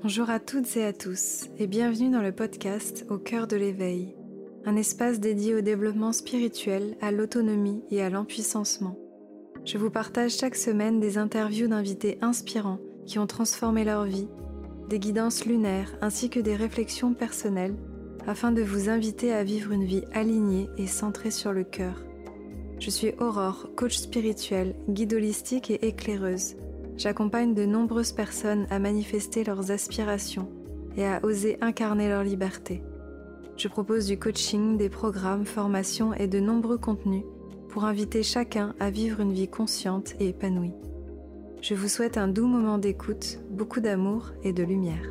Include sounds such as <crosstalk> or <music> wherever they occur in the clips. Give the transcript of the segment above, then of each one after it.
Bonjour à toutes et à tous et bienvenue dans le podcast Au cœur de l'éveil, un espace dédié au développement spirituel, à l'autonomie et à l'empuissancement. Je vous partage chaque semaine des interviews d'invités inspirants qui ont transformé leur vie, des guidances lunaires ainsi que des réflexions personnelles afin de vous inviter à vivre une vie alignée et centrée sur le cœur. Je suis Aurore, coach spirituel, guide holistique et éclaireuse j'accompagne de nombreuses personnes à manifester leurs aspirations et à oser incarner leur liberté. Je propose du coaching, des programmes, formations et de nombreux contenus pour inviter chacun à vivre une vie consciente et épanouie. Je vous souhaite un doux moment d'écoute, beaucoup d'amour et de lumière.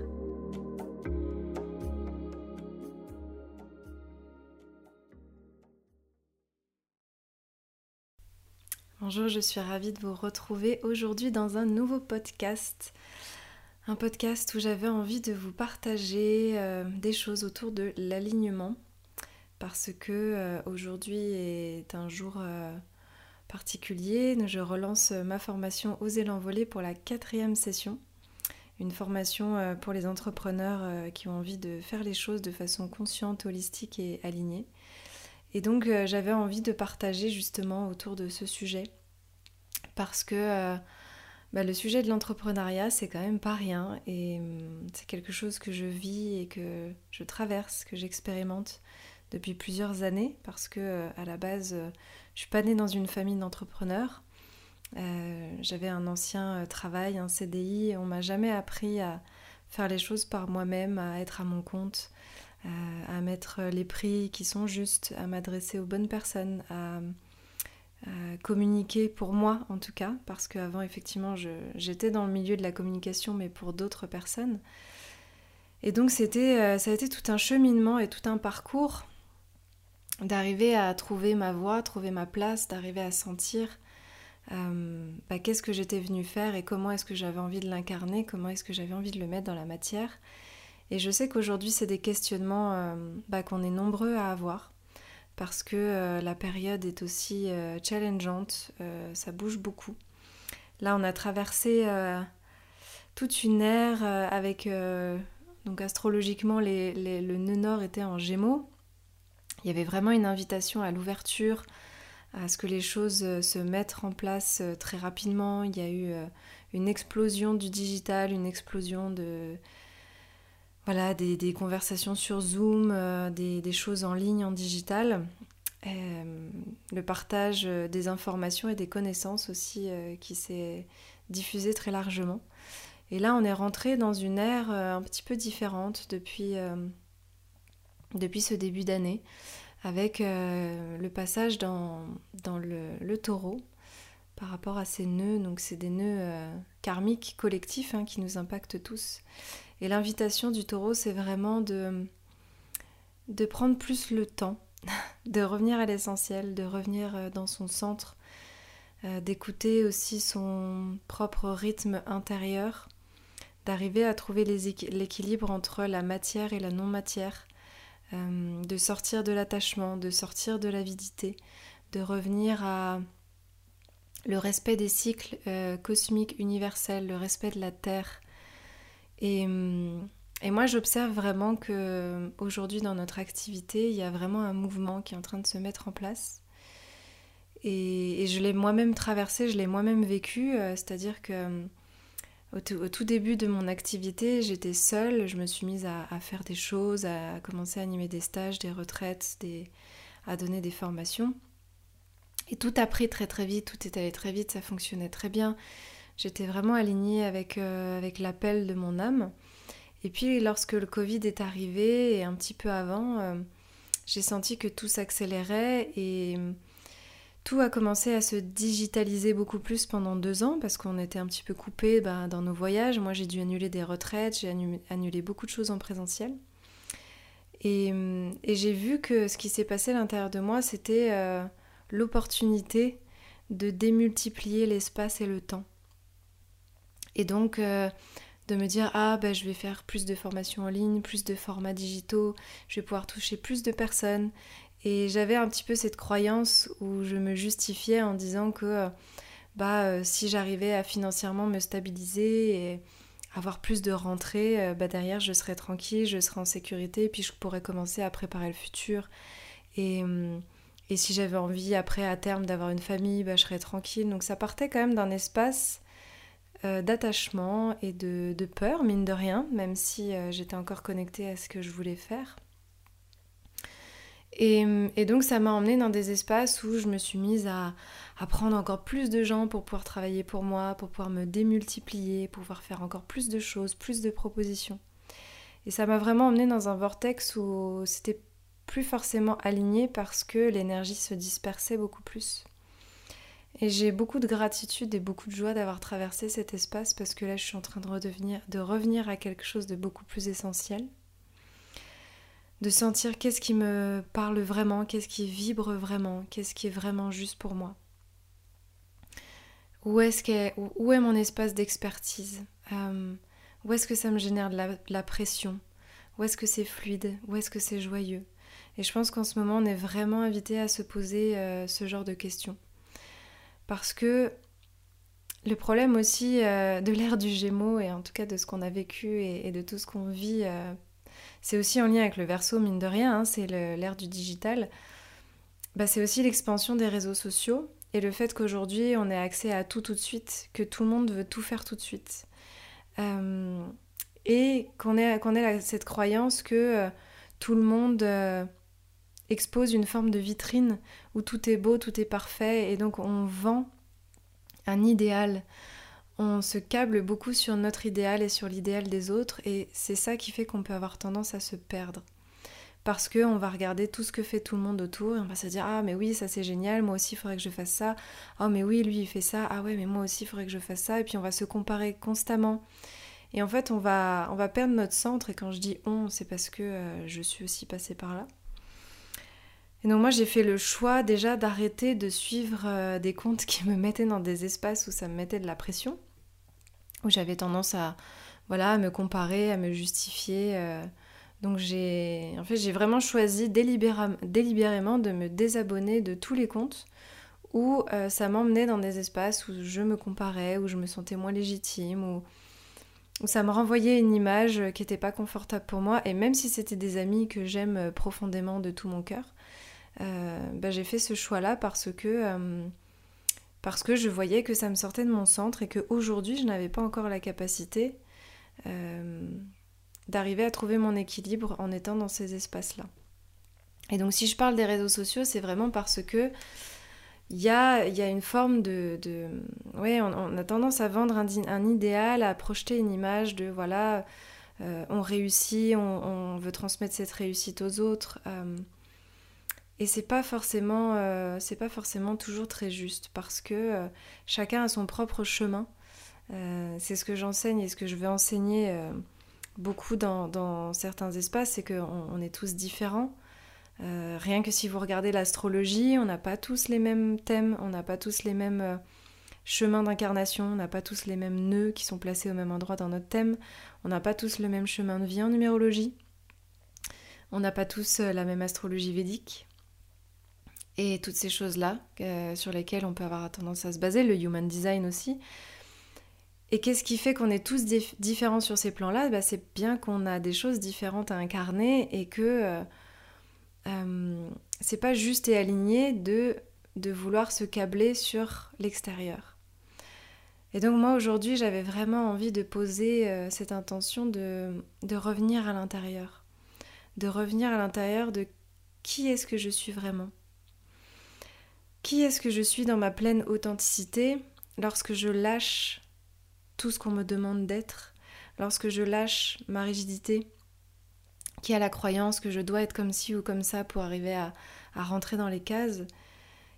Bonjour, je suis ravie de vous retrouver aujourd'hui dans un nouveau podcast. Un podcast où j'avais envie de vous partager euh, des choses autour de l'alignement parce que euh, aujourd'hui est un jour euh, particulier. Je relance ma formation Oser l'envoler pour la quatrième session. Une formation pour les entrepreneurs qui ont envie de faire les choses de façon consciente, holistique et alignée. Et donc j'avais envie de partager justement autour de ce sujet. Parce que euh, bah, le sujet de l'entrepreneuriat, c'est quand même pas rien. Et hum, c'est quelque chose que je vis et que je traverse, que j'expérimente depuis plusieurs années. Parce que euh, à la base, euh, je suis pas née dans une famille d'entrepreneurs. J'avais un ancien travail, un CDI, et on m'a jamais appris à faire les choses par moi-même, à être à mon compte, à mettre les prix qui sont justes, à m'adresser aux bonnes personnes, à communiquer pour moi en tout cas, parce qu'avant effectivement j'étais dans le milieu de la communication mais pour d'autres personnes. Et donc c'était, euh, ça a été tout un cheminement et tout un parcours d'arriver à trouver ma voie, trouver ma place, d'arriver à sentir euh, bah, qu'est-ce que j'étais venue faire et comment est-ce que j'avais envie de l'incarner, comment est-ce que j'avais envie de le mettre dans la matière. Et je sais qu'aujourd'hui c'est des questionnements euh, bah, qu'on est nombreux à avoir parce que euh, la période est aussi euh, challengeante, ça bouge beaucoup. Là, on a traversé toute une ère avec, donc astrologiquement, le nœud nord était en gémeaux. Il y avait vraiment une invitation à l'ouverture, à ce que les choses se mettent en place très rapidement. Il y a eu une explosion du digital, une explosion de, voilà, des, conversations sur Zoom, euh, des, choses en ligne, en digital. Euh, le partage euh, des informations et des connaissances aussi qui s'est diffusé très largement. Et là, on est rentré dans une ère un petit peu différente depuis, depuis ce début d'année, avec le passage dans, dans le, taureau par rapport à ces nœuds. Donc, c'est des nœuds karmiques collectifs hein, qui nous impactent tous. Et l'invitation du taureau, c'est vraiment de, prendre plus le temps, <laughs> de revenir à l'essentiel, de revenir euh, dans son centre, euh, d'écouter aussi son propre rythme intérieur, d'arriver à trouver l'équilibre entre la matière et la non-matière, euh, de sortir de l'attachement, de sortir de l'avidité, de revenir à le respect des cycles cosmiques universels, le respect de la Terre, Hum, et, moi, j'observe vraiment que aujourd'hui dans notre activité, il y a vraiment un mouvement qui est en train de se mettre en place. Et, je l'ai moi-même traversé, je l'ai moi-même vécu, euh, c'est-à-dire que hum, au, tout début de mon activité, j'étais seule, je me suis mise à, faire des choses, à commencer à animer des stages, des retraites, à donner des formations. Et tout a pris très très vite, tout est allé très vite, ça fonctionnait très bien. J'étais vraiment alignée avec, euh, avec l'appel de mon âme. Et puis lorsque le Covid est arrivé, et un petit peu avant, euh, j'ai senti que tout s'accélérait et euh, tout a commencé à se digitaliser beaucoup plus pendant deux ans parce qu'on était un petit peu coupé bah, dans nos voyages. Moi j'ai dû annuler des retraites, j'ai annulé beaucoup de choses en présentiel. Et, et j'ai vu que ce qui s'est passé à l'intérieur de moi, c'était l'opportunité de démultiplier l'espace et le temps. Et donc euh, de me dire ah ben je vais faire plus de formations en ligne, plus de formats digitaux, je vais pouvoir toucher plus de personnes. Et j'avais un petit peu cette croyance où je me justifiais en disant que bah euh, si j'arrivais à financièrement me stabiliser et avoir plus de rentrées, bah derrière je serai tranquille, je serai en sécurité, et puis je pourrais commencer à préparer le futur. Et, et si j'avais envie après à terme d'avoir une famille, bah, je serais tranquille. Donc ça partait quand même d'un espace euh, d'attachement et de, peur, mine de rien, même si euh, j'étais encore connectée à ce que je voulais faire. Et, donc ça m'a emmenée dans des espaces où je me suis mise à, à, prendre encore plus de gens pour pouvoir travailler pour moi, pour pouvoir me démultiplier, pour pouvoir faire encore plus de choses, plus de propositions. Et ça m'a vraiment emmenée dans un vortex où c'était plus forcément aligné parce que l'énergie se dispersait beaucoup plus. Et j'ai beaucoup de gratitude et beaucoup de joie d'avoir traversé cet espace parce que là je suis en train de, revenir à quelque chose de beaucoup plus essentiel. De sentir qu'est-ce qui me parle vraiment, qu'est-ce qui vibre vraiment, qu'est-ce qui est vraiment juste pour moi. Où est, où est mon espace d'expertise? Euh, Où est-ce que ça me génère de la pression? Où est-ce que c'est fluide? Où est-ce que c'est joyeux? Et je pense qu'en ce moment, on est vraiment invité à se poser euh, ce genre de questions. Parce que le problème aussi euh, de l'ère du Gémeaux, et en tout cas de ce qu'on a vécu et, de tout ce qu'on vit, euh, c'est aussi en lien avec le verso, mine de rien, hein, c'est l'ère du digital. Bah, c'est aussi l'expansion des réseaux sociaux et le fait qu'aujourd'hui on ait accès à tout tout de suite, que tout le monde veut tout faire tout de suite. et qu'on ait, qu'on ait cette croyance que tout le monde expose une forme de vitrine où tout est beau, tout est parfait, et donc on vend un idéal. On se câble beaucoup sur notre idéal et sur l'idéal des autres, et c'est ça qui fait qu'on peut avoir tendance à se perdre. Parce qu'on va regarder tout ce que fait tout le monde autour et on va se dire Ah, mais oui, ça c'est génial, moi aussi il faudrait que je fasse ça. Oh, mais oui, lui il fait ça. Ah, ouais, mais moi aussi il faudrait que je fasse ça. Et puis on va se comparer constamment. Et en fait, on va, on va perdre notre centre. Et quand je dis on, c'est parce que euh, je suis aussi passée par là. Et donc moi j'ai fait le choix déjà d'arrêter de suivre euh, des comptes qui me mettaient dans des espaces où ça me mettait de la pression, où j'avais tendance à voilà me comparer, à me justifier. Euh. donc j'ai en fait j'ai vraiment choisi délibérément de me désabonner de tous les comptes où euh, ça m'emmenait dans des espaces où je me comparais, où je me sentais moins légitime, où, où ça me renvoyait une image qui n'était pas confortable pour moi. Et même si c'était des amis que j'aime profondément de tout mon cœur, bah, j'ai fait ce choix-là parce que, euh, parce que je voyais que ça me sortait de mon centre et qu'aujourd'hui, je n'avais pas encore la capacité euh, d'arriver à trouver mon équilibre en étant dans ces espaces-là. Et donc si je parle des réseaux sociaux, c'est vraiment parce que il y a, y a, une forme de... on, a tendance à vendre un, idéal, à projeter une image de, voilà, on réussit, on, veut transmettre cette réussite aux autres. Et c'est pas forcément, euh, c'est pas forcément toujours très juste parce que euh, chacun a son propre chemin. Euh, c'est ce que j'enseigne et ce que je vais enseigner beaucoup dans, certains espaces, c'est qu'on on est tous différents. rien que si vous regardez l'astrologie, on n'a pas tous les mêmes thèmes, on n'a pas tous les mêmes chemins d'incarnation, on n'a pas tous les mêmes nœuds qui sont placés au même endroit dans notre thème, on n'a pas tous le même chemin de vie en numérologie, on n'a pas tous la même astrologie védique et toutes ces choses-là euh, sur lesquelles on peut avoir tendance à se baser, le human design aussi. Et qu'est-ce qui fait qu'on est tous différents sur ces plans-là? Bah, C'est bien qu'on a des choses différentes à incarner et que euh, euh, c'est pas juste et aligné de, de vouloir se câbler sur l'extérieur. Et donc moi aujourd'hui j'avais vraiment envie de poser cette intention de, de revenir à l'intérieur. De revenir à l'intérieur de qui est-ce que je suis vraiment? Qui est-ce que je suis dans ma pleine authenticité lorsque je lâche tout ce qu'on me demande d'être, lorsque je lâche ma rigidité, qui a la croyance que je dois être comme ci ou comme ça pour arriver à, rentrer dans les cases?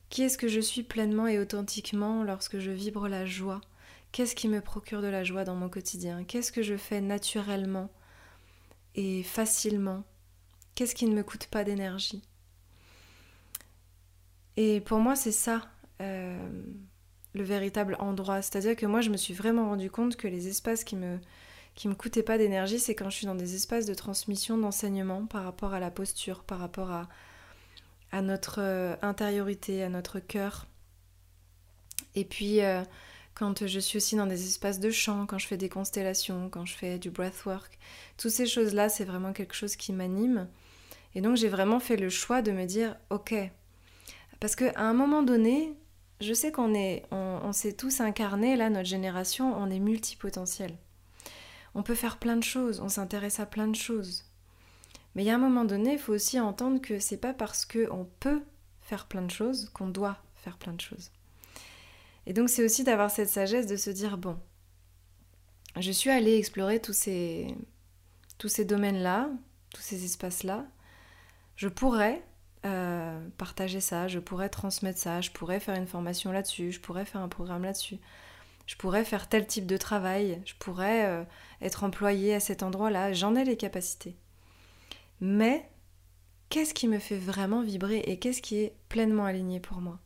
Qui est-ce que je suis pleinement et authentiquement lorsque je vibre la joie? Qu'est-ce qui me procure de la joie dans mon quotidien? Qu'est-ce que je fais naturellement et facilement? Qu'est-ce qui ne me coûte pas d'énergie? Et pour moi, c'est ça euh, le véritable endroit. C'est-à-dire que moi, je me suis vraiment rendu compte que les espaces qui me, qui me coûtaient pas d'énergie, c'est quand je suis dans des espaces de transmission, d'enseignement par rapport à la posture, par rapport à, à notre euh, intériorité, à notre cœur. Et puis, euh, quand je suis aussi dans des espaces de chant, quand je fais des constellations, quand je fais du breathwork. Toutes ces choses-là, c'est vraiment quelque chose qui m'anime. Et donc j'ai vraiment fait le choix de me dire, ok, parce qu'à un moment donné, je sais qu'on est, on, s'est tous incarnés, là, notre génération, on est multipotentiel. On peut faire plein de choses, on s'intéresse à plein de choses. Mais il y a un moment donné, il faut aussi entendre que c'est pas parce qu'on peut faire plein de choses qu'on doit faire plein de choses. Et donc c'est aussi d'avoir cette sagesse de se dire bon, je suis allée explorer tous ces, tous ces domaines-là, tous ces espaces-là. Je pourrais euh, partager ça, je pourrais transmettre ça, je pourrais faire une formation là-dessus, je pourrais faire un programme là-dessus, je pourrais faire tel type de travail, je pourrais euh, être employée à cet endroit-là, j'en ai les capacités. Mais qu'est-ce qui me fait vraiment vibrer et qu'est-ce qui est pleinement aligné pour moi?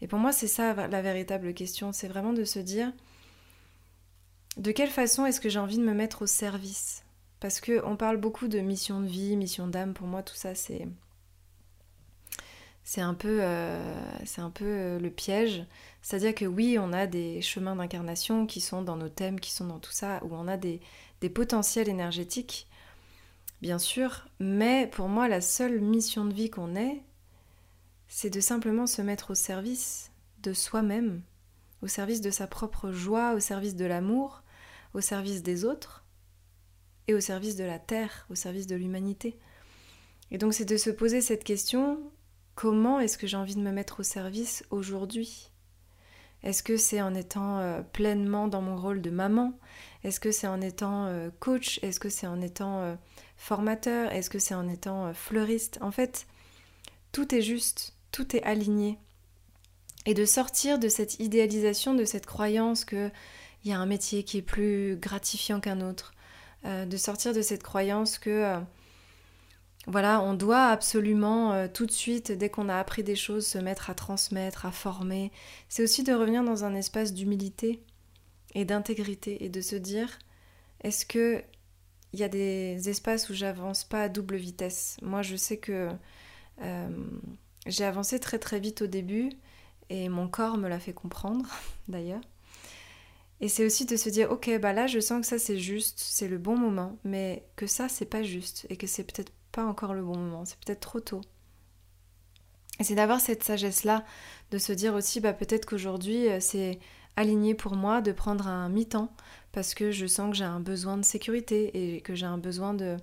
Et pour moi, c'est ça la véritable question, c'est vraiment de se dire de quelle façon est-ce que j'ai envie de me mettre au service? Parce que on parle beaucoup de mission de vie, mission d'âme. Pour moi, tout ça, c'est c'est un peu, euh, un peu euh, le piège. C'est-à-dire que oui, on a des chemins d'incarnation qui sont dans nos thèmes, qui sont dans tout ça, où on a des, des potentiels énergétiques, bien sûr. Mais pour moi, la seule mission de vie qu'on ait, c'est de simplement se mettre au service de soi-même, au service de sa propre joie, au service de l'amour, au service des autres et au service de la terre, au service de l'humanité. Et donc c'est de se poser cette question, comment est-ce que j'ai envie de me mettre au service aujourd'hui? Est-ce que c'est en étant euh, pleinement dans mon rôle de maman? Est-ce que c'est en étant euh, coach? Est-ce que c'est en étant euh, formateur? Est-ce que c'est en étant fleuriste? En fait, tout est juste tout est aligné. Et de sortir de cette idéalisation, de cette croyance qu'il y a un métier qui est plus gratifiant qu'un autre, de sortir de cette croyance que voilà, on doit absolument euh, tout de suite, dès qu'on a appris des choses, se mettre à transmettre, à former. C'est aussi de revenir dans un espace d'humilité et d'intégrité et de se dire est-ce que il y a des espaces où j'avance pas à double vitesse? Moi, je sais que j'ai avancé très très vite au début et mon corps me l'a fait comprendre <laughs> d'ailleurs. Et c'est aussi de se dire ok bah là je sens que ça c'est juste, c'est le bon moment, mais que ça c'est pas juste et que c'est peut-être pas encore le bon moment, c'est peut-être trop tôt. Et c'est d'avoir cette sagesse là, de se dire aussi bah peut-être qu'aujourd'hui euh, c'est aligné pour moi de prendre un mi-temps parce que je sens que j'ai un besoin de sécurité et que j'ai un besoin de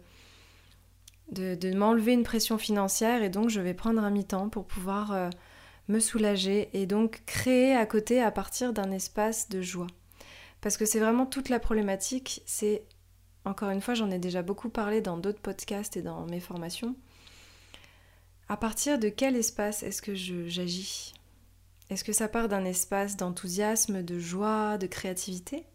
de, m'enlever une pression financière et donc je vais prendre un mi-temps pour pouvoir euh, me soulager et donc créer à côté à partir d'un espace de joie. Parce que c'est vraiment toute la problématique, c'est, encore une fois, j'en ai déjà beaucoup parlé dans d'autres podcasts et dans mes formations, à partir de quel espace est-ce que j'agis? Est-ce que ça part d'un espace d'enthousiasme, de joie, de créativité?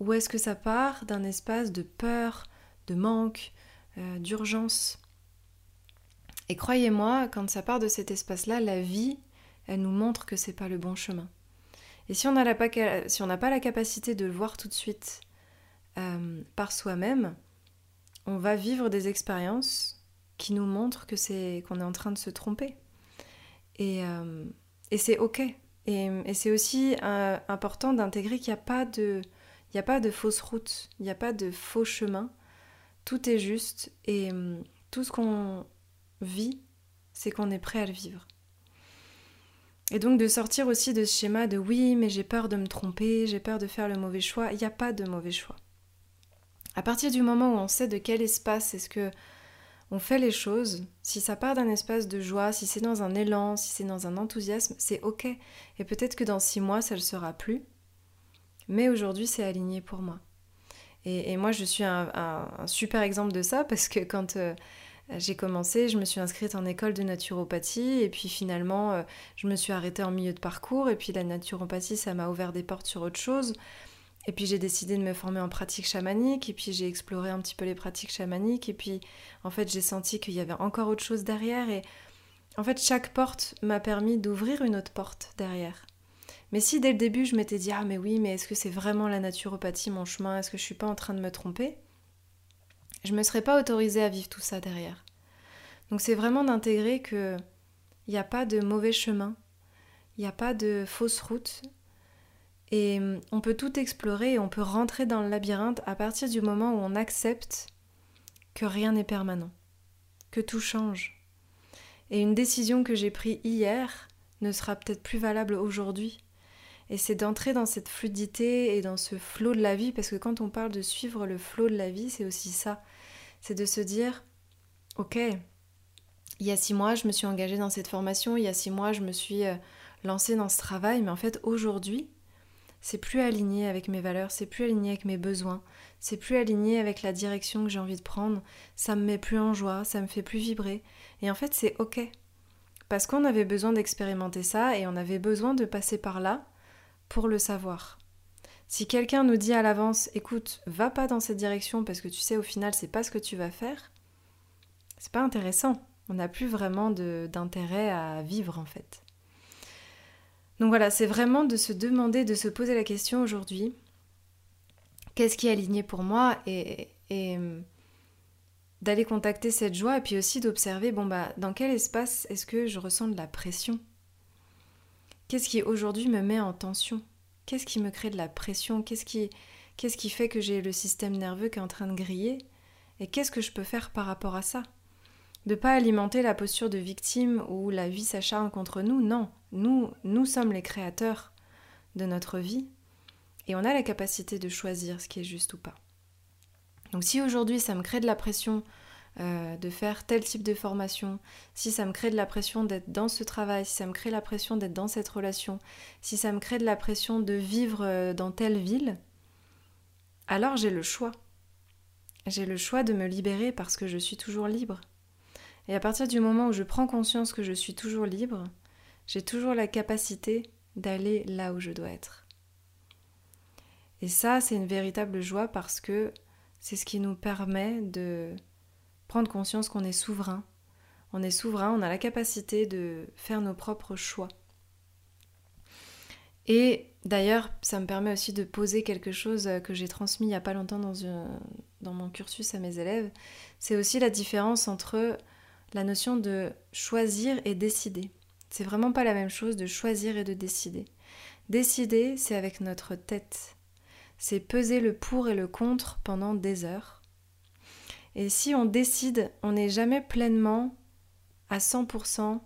Ou est-ce que ça part d'un espace de peur, de manque, euh, d'urgence? Et croyez-moi, quand ça part de cet espace-là, la vie, elle nous montre que c'est pas le bon chemin. Et si on n'a pas, pas la capacité de le voir tout de suite euh, par soi-même, on va vivre des expériences qui nous montrent que c'est qu'on est en train de se tromper. Et, euh, c'est ok. Et, c'est aussi important d'intégrer qu'il n'y a pas de, fausse route, il n'y a pas de faux chemin tout est juste et tout ce qu'on vit, c'est qu'on est prêt à le vivre. Et donc de sortir aussi de ce schéma de oui, mais j'ai peur de me tromper, j'ai peur de faire le mauvais choix, il n'y a pas de mauvais choix. À partir du moment où on sait de quel espace est-ce que on fait les choses, si ça part d'un espace de joie, si c'est dans un élan, si c'est dans un enthousiasme, c'est ok. Et peut-être que dans six mois, ça ne le sera plus. Mais aujourd'hui, c'est aligné pour moi. Et, moi, je suis un, super exemple de ça parce que quand euh, j'ai commencé, je me suis inscrite en école de naturopathie et puis finalement, euh, je me suis arrêtée en milieu de parcours et puis la naturopathie, ça m'a ouvert des portes sur autre chose. Et puis j'ai décidé de me former en pratique chamanique et puis j'ai exploré un petit peu les pratiques chamaniques et puis en fait j'ai senti qu'il y avait encore autre chose derrière et en fait chaque porte m'a permis d'ouvrir une autre porte derrière. Mais si dès le début je m'étais dit ah mais oui mais est-ce que c'est vraiment la naturopathie mon chemin? Est-ce que je suis pas en train de me tromper? Je me serais pas autorisée à vivre tout ça derrière. Donc c'est vraiment d'intégrer que il n'y a pas de mauvais chemin, il n'y a pas de fausse route Et hum, on peut tout explorer et on peut rentrer dans le labyrinthe à partir du moment où on accepte que rien n'est permanent, que tout change. Et une décision que j'ai prise hier ne sera peut-être plus valable aujourd'hui. Et c'est d'entrer dans cette fluidité et dans ce flot de la vie, parce que quand on parle de suivre le flot de la vie, c'est aussi ça. C'est de se dire, ok, il y a six mois, je me suis engagée dans cette formation, il y a six mois, je me suis euh, lancée dans ce travail, mais en fait, aujourd'hui, c'est plus aligné avec mes valeurs, c'est plus aligné avec mes besoins, c'est plus aligné avec la direction que j'ai envie de prendre, ça me met plus en joie, ça me fait plus vibrer. Et en fait, c'est ok. Parce qu'on avait besoin d'expérimenter ça et on avait besoin de passer par là pour le savoir. Si quelqu'un nous dit à l'avance, écoute, va pas dans cette direction parce que tu sais au final c'est pas ce que tu vas faire, c'est pas intéressant. On n'a plus vraiment d'intérêt à vivre en fait. Donc voilà, c'est vraiment de se demander, de se poser la question aujourd'hui, qu'est-ce qui est aligné pour moi et, hum, d'aller contacter cette joie et puis aussi d'observer, bon bah dans quel espace est-ce que je ressens de la pression? Qu'est-ce qui aujourd'hui me met en tension? Qu'est-ce qui me crée de la pression? Qu'est-ce qui, qu'est-ce qui fait que j'ai le système nerveux qui est en train de griller? Et qu'est-ce que je peux faire par rapport à ça? De pas alimenter la posture de victime où la vie s'acharne contre nous, non. Nous, nous sommes les créateurs de notre vie et on a la capacité de choisir ce qui est juste ou pas. Donc si aujourd'hui ça me crée de la pression euh, de faire tel type de formation, si ça me crée de la pression d'être dans ce travail, si ça me crée la pression d'être dans cette relation, si ça me crée de la pression de vivre euh, dans telle ville, alors j'ai le choix. J'ai le choix de me libérer parce que je suis toujours libre. Et à partir du moment où je prends conscience que je suis toujours libre, j'ai toujours la capacité d'aller là où je dois être. Et ça, c'est une véritable joie parce que c'est ce qui nous permet de prendre conscience qu'on est souverain. On est souverain, on a la capacité de faire nos propres choix. Et d'ailleurs, ça me permet aussi de poser quelque chose que j'ai transmis il n'y a pas longtemps dans, mon cursus à mes élèves. C'est aussi la différence entre la notion de choisir et décider. C'est vraiment pas la même chose de choisir et de décider. Décider, c'est avec notre tête. C'est peser le pour et le contre pendant des heures. Et si on décide, on n'est jamais pleinement à 100%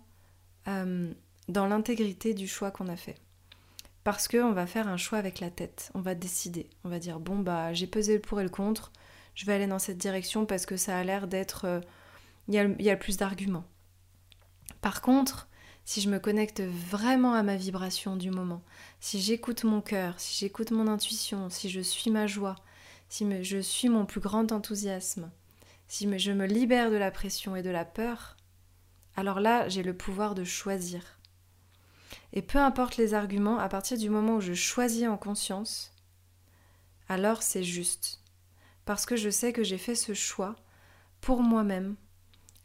euh, dans l'intégrité du choix qu'on a fait. Parce qu'on va faire un choix avec la tête, on va décider, on va dire bon bah j'ai pesé le pour et le contre, je vais aller dans cette direction parce que ça a l'air d'être euh, il y a, plus d'arguments. Par contre, si je me connecte vraiment à ma vibration du moment, si j'écoute mon cœur, si j'écoute mon intuition, si je suis ma joie, si je suis mon plus grand enthousiasme, si je me libère de la pression et de la peur, alors là, j'ai le pouvoir de choisir. Et peu importe les arguments, à partir du moment où je choisis en conscience, alors c'est juste. Parce que je sais que j'ai fait ce choix pour moi-même,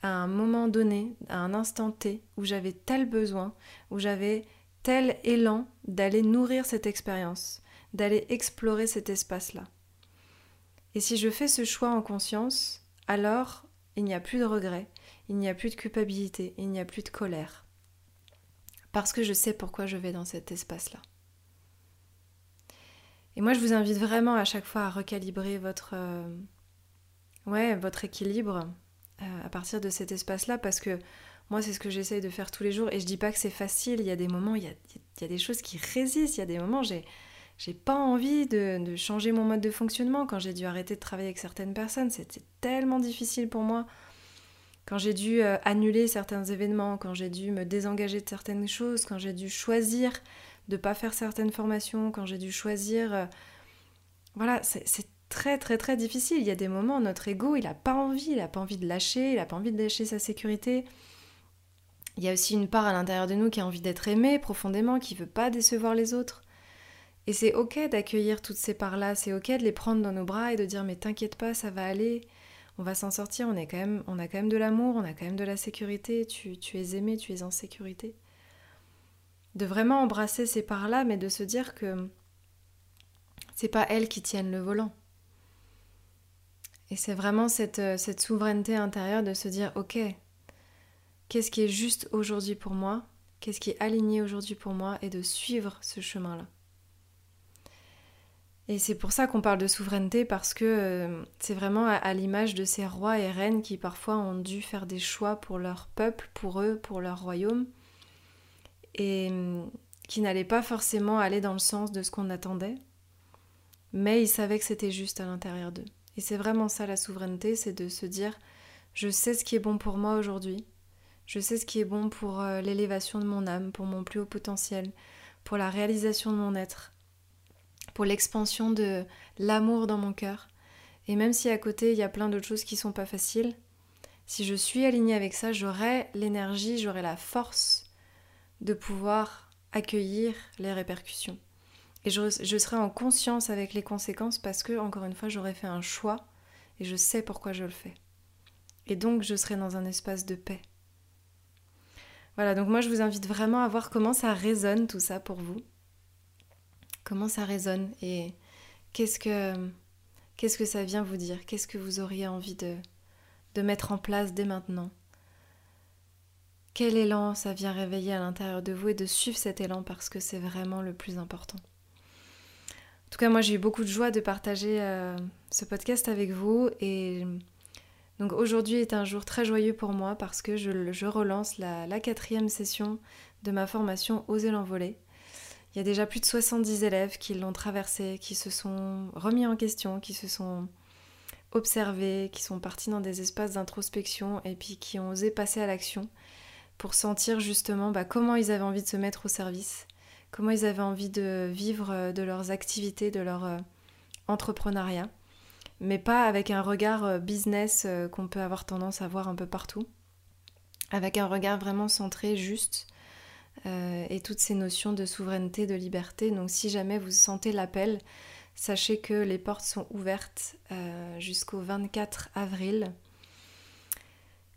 à un moment donné, à un instant T, où j'avais tel besoin, où j'avais tel élan d'aller nourrir cette expérience, d'aller explorer cet espace-là. Et si je fais ce choix en conscience, alors il n'y a plus de regret, il n'y a plus de culpabilité, il n'y a plus de colère. Parce que je sais pourquoi je vais dans cet espace-là. Et moi, je vous invite vraiment à chaque fois à recalibrer votre, euh, ouais, votre équilibre, à partir de cet espace-là parce que moi, c'est ce que j'essaye de faire tous les jours et je dis pas que c'est facile. Il y a des moments, il y a, il y a des choses qui résistent. Il y a des moments, j'ai j'ai pas envie de, de, changer mon mode de fonctionnement. Quand j'ai dû arrêter de travailler avec certaines personnes, c'était tellement difficile pour moi. Quand j'ai dû euh, annuler certains événements, quand j'ai dû me désengager de certaines choses, quand j'ai dû choisir de pas faire certaines formations, quand j'ai dû choisir... Euh, voilà, c'est très très très difficile. Il y a des moments, notre ego, il n'a pas envie, il n'a pas envie de lâcher, il n'a pas envie de lâcher sa sécurité. Il y a aussi une part à l'intérieur de nous qui a envie d'être aimé profondément, qui veut pas décevoir les autres. Et c'est ok d'accueillir toutes ces parts-là, c'est ok de les prendre dans nos bras et de dire mais t'inquiète pas, ça va aller, on va s'en sortir, on, est quand on a quand même de l'amour, on a quand même de la sécurité, tu, tu es aimé, tu es en sécurité. De vraiment embrasser ces parts-là, mais de se dire que c'est pas elles qui tiennent le volant. Et c'est vraiment euh, cette, souveraineté intérieure de se dire, ok, qu'est-ce qui est juste aujourd'hui pour moi, qu'est-ce qui est aligné aujourd'hui pour moi, et de suivre ce chemin-là. Et c'est pour ça qu'on parle de souveraineté, parce que euh, c'est vraiment à, l'image de ces rois et reines qui parfois ont dû faire des choix pour leur peuple, pour eux, pour leur royaume, et hum, qui n'allaient pas forcément aller dans le sens de ce qu'on attendait, mais ils savaient que c'était juste à l'intérieur d'eux. Et c'est vraiment ça la souveraineté, c'est de se dire, je sais ce qui est bon pour moi aujourd'hui, je sais ce qui est bon pour euh, l'élévation de mon âme, pour mon plus haut potentiel, pour la réalisation de mon être pour l'expansion de l'amour dans mon cœur. Et même si à côté il y a plein d'autres choses qui sont pas faciles, si je suis alignée avec ça, j'aurai l'énergie, j'aurai la force de pouvoir accueillir les répercussions. Et je, serai en conscience avec les conséquences parce que, encore une fois, j'aurai fait un choix et je sais pourquoi je le fais. Et donc, je serai dans un espace de paix. Voilà, donc moi, je vous invite vraiment à voir comment ça résonne tout ça pour vous comment ça résonne et qu'est-ce que, qu'est-ce que ça vient vous dire, qu'est-ce que vous auriez envie de, de mettre en place dès maintenant? Quel élan ça vient réveiller à l'intérieur de vous et de suivre cet élan parce que c'est vraiment le plus important. En tout cas, moi j'ai eu beaucoup de joie de partager euh, ce podcast avec vous et donc aujourd'hui est un jour très joyeux pour moi parce que je, relance la, quatrième session de ma formation Oser l'envoler. Il y a déjà plus de 70 élèves qui l'ont traversé, qui se sont remis en question, qui se sont observés, qui sont partis dans des espaces d'introspection et puis qui ont osé passer à l'action pour sentir justement bah, comment ils avaient envie de se mettre au service, comment ils avaient envie de vivre euh, de leurs activités, de leur euh, entrepreneuriat, mais pas avec un regard euh, business qu'on peut avoir tendance à voir un peu partout, avec un regard vraiment centré juste et toutes ces notions de souveraineté, de liberté. Donc si jamais vous sentez l'appel, sachez que les portes sont ouvertes jusqu'au 24 avril,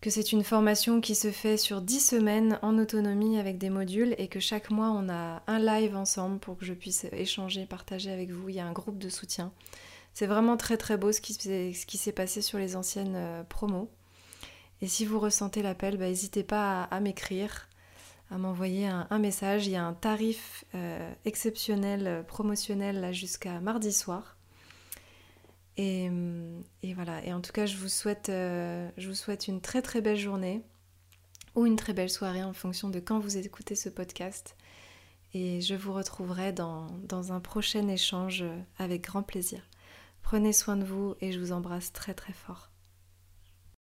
que c'est une formation qui se fait sur 10 semaines en autonomie avec des modules et que chaque mois on a un live ensemble pour que je puisse échanger, partager avec vous. Il y a un groupe de soutien. C'est vraiment très très beau ce qui, s'est passé sur les anciennes euh, promos. Et si vous ressentez l'appel, bah, n'hésitez pas à m'écrire à m'envoyer un, message. Il y a un tarif euh, exceptionnel, euh, promotionnel là jusqu'à mardi soir. Et, voilà. Et en tout cas, je vous souhaite, euh, je vous souhaite une très très belle journée ou une très belle soirée en fonction de quand vous écoutez ce podcast. Et je vous retrouverai dans, dans un prochain échange avec grand plaisir. Prenez soin de vous et je vous embrasse très très fort.